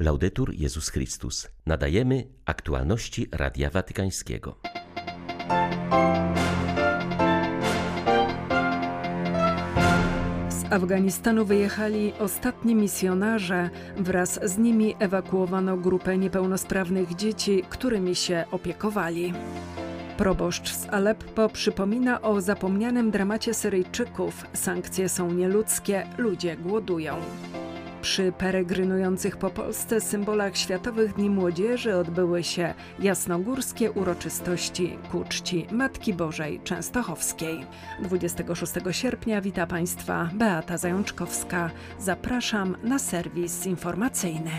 Laudetur Jezus Chrystus. Nadajemy aktualności Radia Watykańskiego. Z Afganistanu wyjechali ostatni misjonarze. Wraz z nimi ewakuowano grupę niepełnosprawnych dzieci, którymi się opiekowali. Proboszcz z Aleppo przypomina o zapomnianym dramacie Syryjczyków. Sankcje są nieludzkie, ludzie głodują. Przy peregrynujących po Polsce symbolach Światowych Dni Młodzieży odbyły się jasnogórskie uroczystości ku czci Matki Bożej Częstochowskiej. 26 sierpnia wita Państwa Beata Zajączkowska. Zapraszam na serwis informacyjny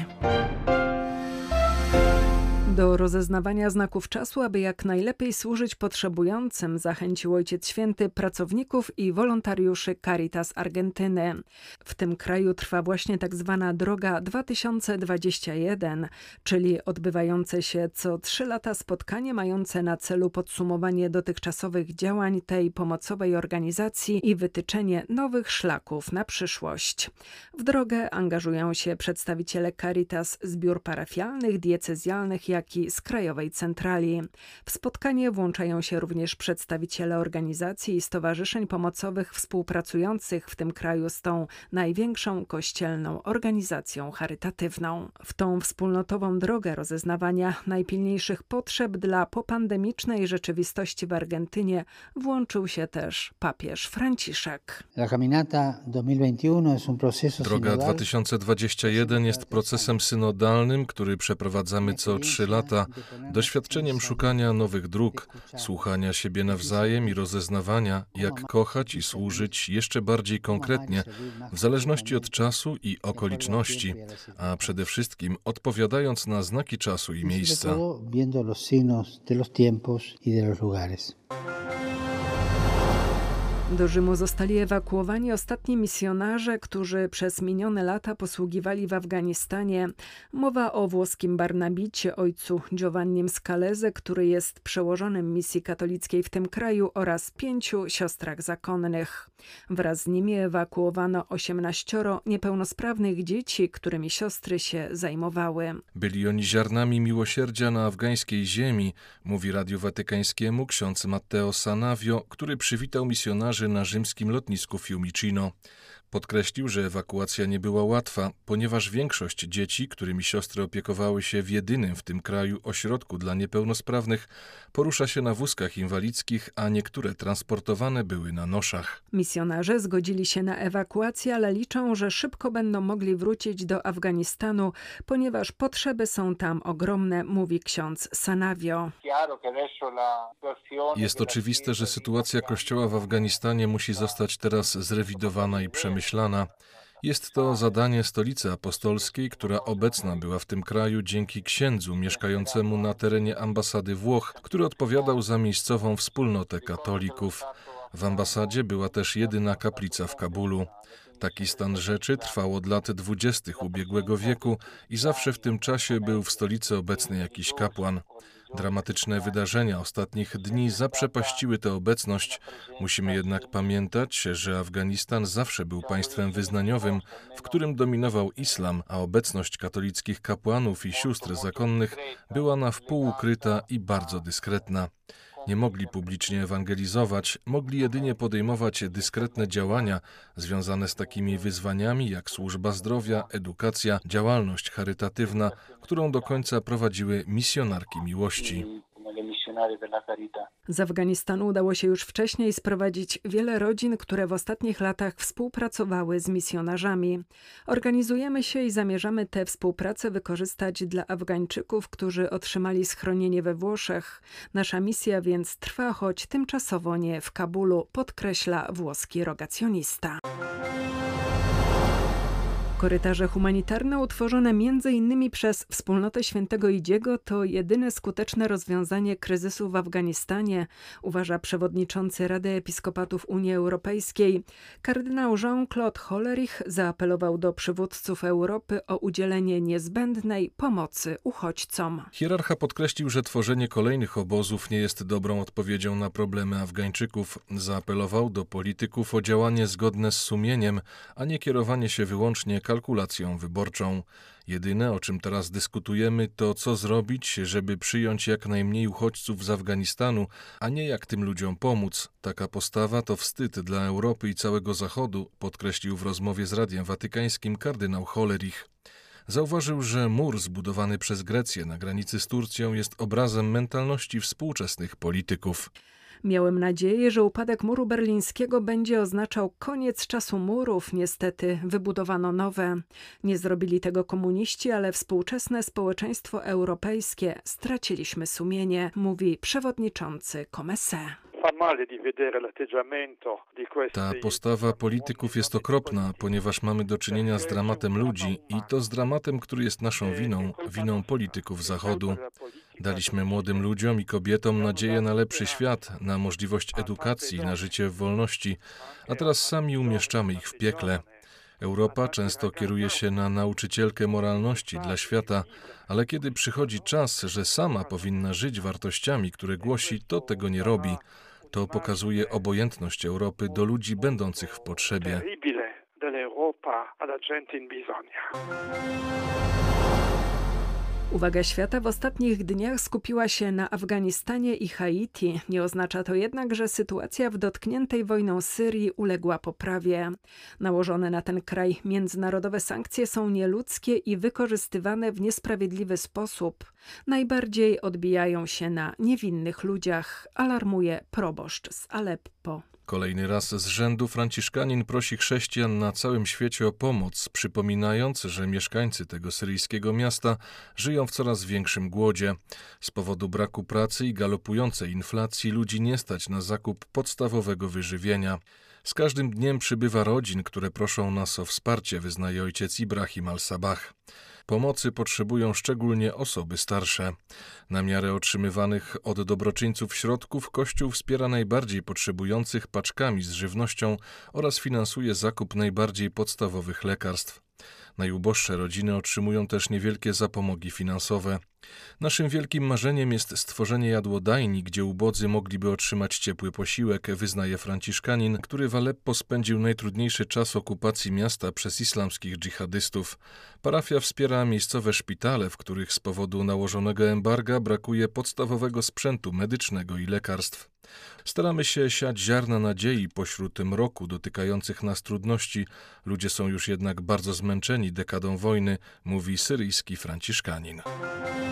do rozeznawania znaków czasu, aby jak najlepiej służyć potrzebującym, zachęcił Ojciec Święty pracowników i wolontariuszy Caritas Argentyny. W tym kraju trwa właśnie tak zwana Droga 2021, czyli odbywające się co trzy lata spotkanie mające na celu podsumowanie dotychczasowych działań tej pomocowej organizacji i wytyczenie nowych szlaków na przyszłość. W drogę angażują się przedstawiciele Caritas z biur parafialnych, diecezjalnych, jak i z Krajowej Centrali. W spotkanie włączają się również przedstawiciele organizacji i stowarzyszeń pomocowych współpracujących w tym kraju z tą największą kościelną organizacją charytatywną. W tą wspólnotową drogę rozeznawania najpilniejszych potrzeb dla popandemicznej rzeczywistości w Argentynie włączył się też papież Franciszek. Droga 2021 jest procesem synodalnym, który przeprowadzamy co trzy lata, doświadczeniem szukania nowych dróg, słuchania siebie nawzajem i rozeznawania, jak kochać i służyć jeszcze bardziej konkretnie, w zależności od czasu i okoliczności, a przede wszystkim odpowiadając na znaki czasu i miejsca. Do Rzymu zostali ewakuowani ostatni misjonarze, którzy przez minione lata posługiwali w Afganistanie. Mowa o włoskim Barnabicie, ojcu Giovannim Scaleze, który jest przełożonym misji katolickiej w tym kraju oraz pięciu siostrach zakonnych. Wraz z nimi ewakuowano 18 niepełnosprawnych dzieci, którymi siostry się zajmowały. Byli oni ziarnami miłosierdzia na afgańskiej ziemi, mówi Radiu Watykańskiemu ksiądz Matteo Sanavio, który przywitał misjonarzy na rzymskim lotnisku Fiumicino. Podkreślił, że ewakuacja nie była łatwa, ponieważ większość dzieci, którymi siostry opiekowały się w jedynym w tym kraju ośrodku dla niepełnosprawnych, porusza się na wózkach inwalidzkich, a niektóre transportowane były na noszach. Misjonarze zgodzili się na ewakuację, ale liczą, że szybko będą mogli wrócić do Afganistanu, ponieważ potrzeby są tam ogromne, mówi ksiądz Sanavio. Jest oczywiste, że sytuacja kościoła w Afganistanie musi zostać teraz zrewidowana i przemyślana. Jest to zadanie stolicy apostolskiej, która obecna była w tym kraju dzięki księdzu mieszkającemu na terenie ambasady Włoch, który odpowiadał za miejscową wspólnotę katolików. W ambasadzie była też jedyna kaplica w Kabulu. Taki stan rzeczy trwał od lat dwudziestych ubiegłego wieku i zawsze w tym czasie był w stolicy obecny jakiś kapłan. Dramatyczne wydarzenia ostatnich dni zaprzepaściły tę obecność. Musimy jednak pamiętać, że Afganistan zawsze był państwem wyznaniowym, w którym dominował islam, a obecność katolickich kapłanów i sióstr zakonnych była na wpół ukryta i bardzo dyskretna. Nie mogli publicznie ewangelizować, mogli jedynie podejmować dyskretne działania związane z takimi wyzwaniami jak służba zdrowia, edukacja, działalność charytatywna, którą do końca prowadziły misjonarki miłości. Z Afganistanu udało się już wcześniej sprowadzić wiele rodzin, które w ostatnich latach współpracowały z misjonarzami. Organizujemy się i zamierzamy tę współpracę wykorzystać dla Afgańczyków, którzy otrzymali schronienie we Włoszech. Nasza misja więc trwa, choć tymczasowo nie w Kabulu, podkreśla włoski rogacjonista. Korytarze humanitarne utworzone m.in. przez wspólnotę Świętego Idziego to jedyne skuteczne rozwiązanie kryzysu w Afganistanie, uważa przewodniczący Rady Episkopatów Unii Europejskiej. Kardynał Jean-Claude Hollerich zaapelował do przywódców Europy o udzielenie niezbędnej pomocy uchodźcom. Hierarcha podkreślił, że tworzenie kolejnych obozów nie jest dobrą odpowiedzią na problemy Afgańczyków. Zaapelował do polityków o działanie zgodne z sumieniem, a nie kierowanie się wyłącznie kalkulacją wyborczą. Jedyne, o czym teraz dyskutujemy, to co zrobić, żeby przyjąć jak najmniej uchodźców z Afganistanu, a nie jak tym ludziom pomóc. Taka postawa to wstyd dla Europy i całego Zachodu, podkreślił w rozmowie z Radiem Watykańskim kardynał Hollerich. Zauważył, że mur zbudowany przez Grecję na granicy z Turcją jest obrazem mentalności współczesnych polityków. Miałem nadzieję, że upadek muru berlińskiego będzie oznaczał koniec czasu murów. Niestety wybudowano nowe. Nie zrobili tego komuniści, ale współczesne społeczeństwo europejskie. Straciliśmy sumienie, mówi przewodniczący Comesse. Ta postawa polityków jest okropna, ponieważ mamy do czynienia z dramatem ludzi i to z dramatem, który jest naszą winą, winą polityków Zachodu. Daliśmy młodym ludziom i kobietom nadzieję na lepszy świat, na możliwość edukacji, na życie w wolności, a teraz sami umieszczamy ich w piekle. Europa często kieruje się na nauczycielkę moralności dla świata, ale kiedy przychodzi czas, że sama powinna żyć wartościami, które głosi, to tego nie robi. To pokazuje obojętność Europy do ludzi będących w potrzebie. Uwaga świata w ostatnich dniach skupiła się na Afganistanie i Haiti. Nie oznacza to jednak, że sytuacja w dotkniętej wojną Syrii uległa poprawie. Nałożone na ten kraj międzynarodowe sankcje są nieludzkie i wykorzystywane w niesprawiedliwy sposób. Najbardziej odbijają się na niewinnych ludziach, alarmuje proboszcz z Aleppo. Kolejny raz z rzędu Franciszkanin prosi chrześcijan na całym świecie o pomoc, przypominając, że mieszkańcy tego syryjskiego miasta żyją w coraz większym głodzie. Z powodu braku pracy i galopującej inflacji ludzi nie stać na zakup podstawowego wyżywienia. Z każdym dniem przybywa rodzin, które proszą nas o wsparcie, wyznaje ojciec Ibrahim al-Sabah. Pomocy potrzebują szczególnie osoby starsze. Na miarę otrzymywanych od dobroczyńców środków Kościół wspiera najbardziej potrzebujących paczkami z żywnością oraz finansuje zakup najbardziej podstawowych lekarstw. Najuboższe rodziny otrzymują też niewielkie zapomogi finansowe. Naszym wielkim marzeniem jest stworzenie jadłodajni, gdzie ubodzy mogliby otrzymać ciepły posiłek, wyznaje Franciszkanin, który w Aleppo spędził najtrudniejszy czas okupacji miasta przez islamskich dżihadystów. Parafia wspiera miejscowe szpitale, w których z powodu nałożonego embarga brakuje podstawowego sprzętu medycznego i lekarstw. Staramy się siać ziarna nadziei pośród mroku dotykających nas trudności. Ludzie są już jednak bardzo zmęczeni dekadą wojny, mówi syryjski franciszkanin.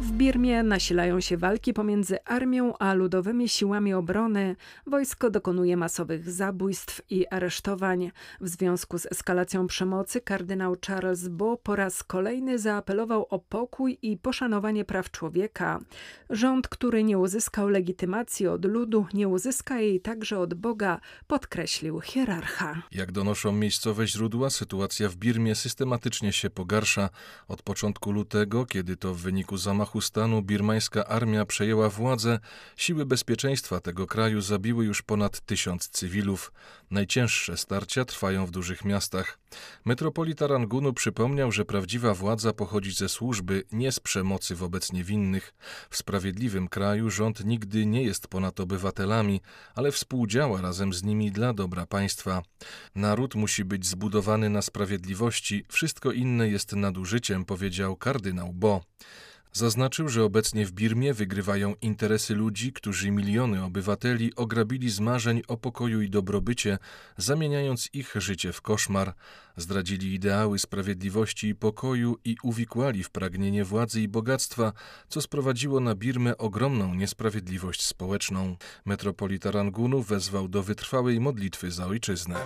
W Birmie nasilają się walki pomiędzy armią a ludowymi siłami obrony. Wojsko dokonuje masowych zabójstw i aresztowań. W związku z eskalacją przemocy kardynał Charles Bo po raz kolejny zaapelował o pokój i poszanowanie praw człowieka. Rząd, który nie uzyskał legitymacji od ludu, nie uzyska jej także od Boga, podkreślił hierarcha. Jak donoszą miejscowe źródła, sytuacja w Birmie systematycznie się pogarsza. Od początku lutego, kiedy to w wyniku zamachu stanu birmańska armia przejęła władzę, siły bezpieczeństwa tego kraju zabiły już ponad tysiąc cywilów. Najcięższe starcia trwają w dużych miastach. Metropolita Rangunu przypomniał, że prawdziwa władza pochodzi ze służby, nie z przemocy wobec niewinnych. W sprawiedliwym kraju rząd nigdy nie jest ponad obywatelami, ale współdziała razem z nimi dla dobra państwa. Naród musi być zbudowany na sprawiedliwości, wszystko inne jest nadużyciem, powiedział kardynał Bo. Zaznaczył, że obecnie w Birmie wygrywają interesy ludzi, którzy miliony obywateli ograbili z marzeń o pokoju i dobrobycie, zamieniając ich życie w koszmar. Zdradzili ideały sprawiedliwości i pokoju i uwikłali w pragnienie władzy i bogactwa, co sprowadziło na Birmę ogromną niesprawiedliwość społeczną. Metropolita Rangunu wezwał do wytrwałej modlitwy za ojczyznę.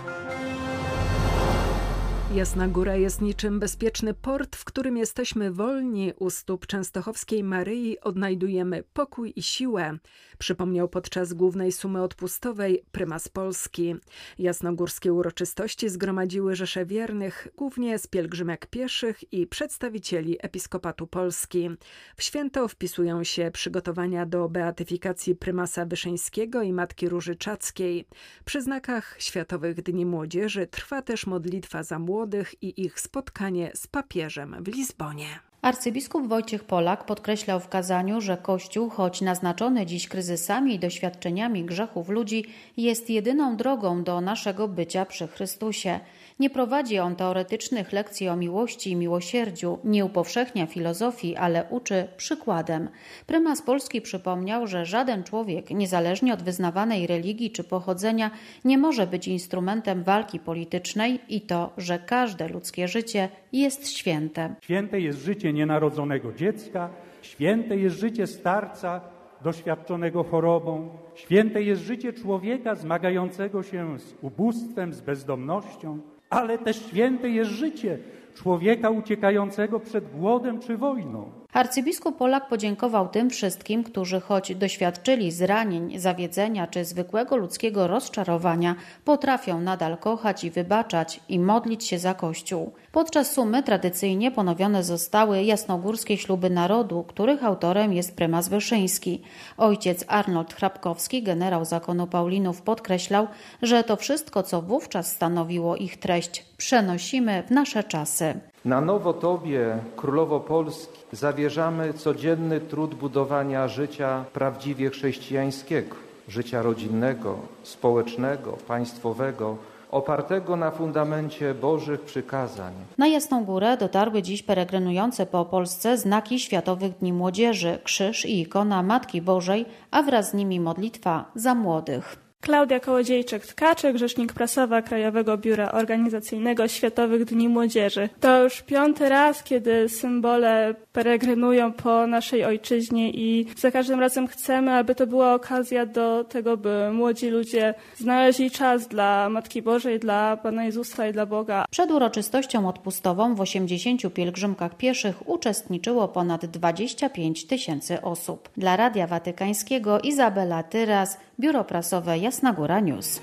Jasna Góra jest niczym bezpieczny port, w którym jesteśmy wolni. U stóp częstochowskiej Maryi odnajdujemy pokój i siłę, przypomniał podczas głównej sumy odpustowej prymas Polski. Jasnogórskie uroczystości zgromadziły rzesze wiernych, głównie z pielgrzymek pieszych i przedstawicieli Episkopatu Polski. W święto wpisują się przygotowania do beatyfikacji prymasa Wyszyńskiego i Matki Róży Czackiej. Przy znakach Światowych Dni Młodzieży trwa też modlitwa za młodych i ich spotkanie z papieżem w Lizbonie. Arcybiskup Wojciech Polak podkreślał w kazaniu, że Kościół, choć naznaczony dziś kryzysami i doświadczeniami grzechów ludzi, jest jedyną drogą do naszego bycia przy Chrystusie. Nie prowadzi on teoretycznych lekcji o miłości i miłosierdziu, nie upowszechnia filozofii, ale uczy przykładem. Prymas Polski przypomniał, że żaden człowiek, niezależnie od wyznawanej religii czy pochodzenia, nie może być instrumentem walki politycznej i to, że każde ludzkie życie jest święte. Święte jest życie nienarodzonego dziecka, święte jest życie starca doświadczonego chorobą, święte jest życie człowieka zmagającego się z ubóstwem, z bezdomnością ale też święte jest życie człowieka uciekającego przed głodem czy wojną. Arcybiskup Polak podziękował tym wszystkim, którzy choć doświadczyli zranień, zawiedzenia czy zwykłego ludzkiego rozczarowania, potrafią nadal kochać i wybaczać i modlić się za Kościół. Podczas sumy tradycyjnie ponowione zostały jasnogórskie śluby narodu, których autorem jest prymas Wyszyński. Ojciec Arnold Hrabkowski, generał zakonu Paulinów, podkreślał, że to wszystko, co wówczas stanowiło ich treść, przenosimy w nasze czasy. Na nowo Tobie, Królowo Polski, zawierzamy codzienny trud budowania życia prawdziwie chrześcijańskiego, życia rodzinnego, społecznego, państwowego, opartego na fundamencie Bożych przykazań. Na Jasną Górę dotarły dziś peregrynujące po Polsce znaki Światowych Dni Młodzieży, krzyż i ikona Matki Bożej, a wraz z nimi modlitwa za młodych. Klaudia Kołodziejczyk-Tkaczyk, rzecznik prasowa Krajowego Biura Organizacyjnego Światowych Dni Młodzieży. To już piąty raz, kiedy symbole peregrynują po naszej ojczyźnie i za każdym razem chcemy, aby to była okazja do tego, by młodzi ludzie znaleźli czas dla Matki Bożej, dla Pana Jezusa i dla Boga. Przed uroczystością odpustową w 80 pielgrzymkach pieszych uczestniczyło ponad 25 tysięcy osób. Dla Radia Watykańskiego Izabela Tyras, Biuro Prasowe Jasna Góra News.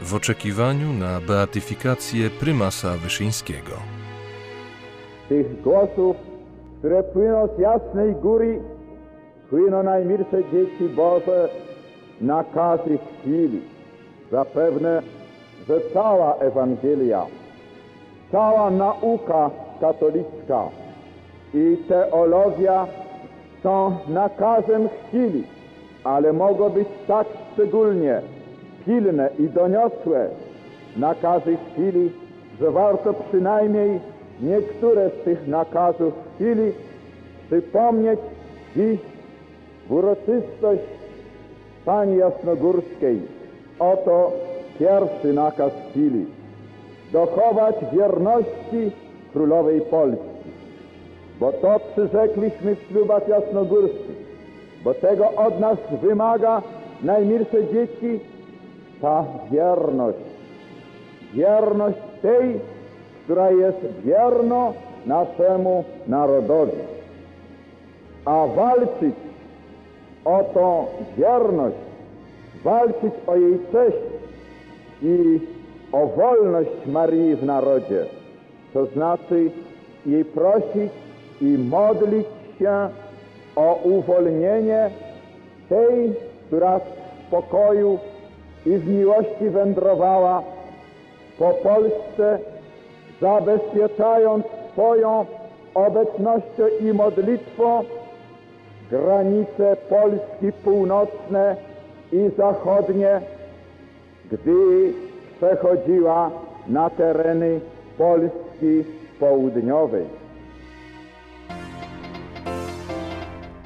W oczekiwaniu na beatyfikację prymasa Wyszyńskiego. Tych głosów, które płyną z Jasnej Góry, płyną najmilsze dzieci Boże na każdej chwili. Zapewne, że cała Ewangelia, cała nauka katolicka i teologia są nakazem chwili ale mogło być tak szczególnie pilne i doniosłe na każdej chwili, że warto przynajmniej niektóre z tych nakazów chwili przypomnieć dziś w uroczystość Pani Jasnogórskiej. Oto pierwszy nakaz chwili. Dochować wierności Królowej Polski. Bo to przyrzekliśmy w ślubach jasnogórskich bo tego od nas wymaga najmilsze dzieci ta wierność. Wierność tej, która jest wierna naszemu narodowi. A walczyć o tą wierność, walczyć o jej cześć i o wolność Marii w narodzie, to znaczy jej prosić i modlić się o uwolnienie tej, która w spokoju i w miłości wędrowała po Polsce, zabezpieczając swoją obecnością i modlitwą granice Polski północne i zachodnie, gdy przechodziła na tereny Polski południowej.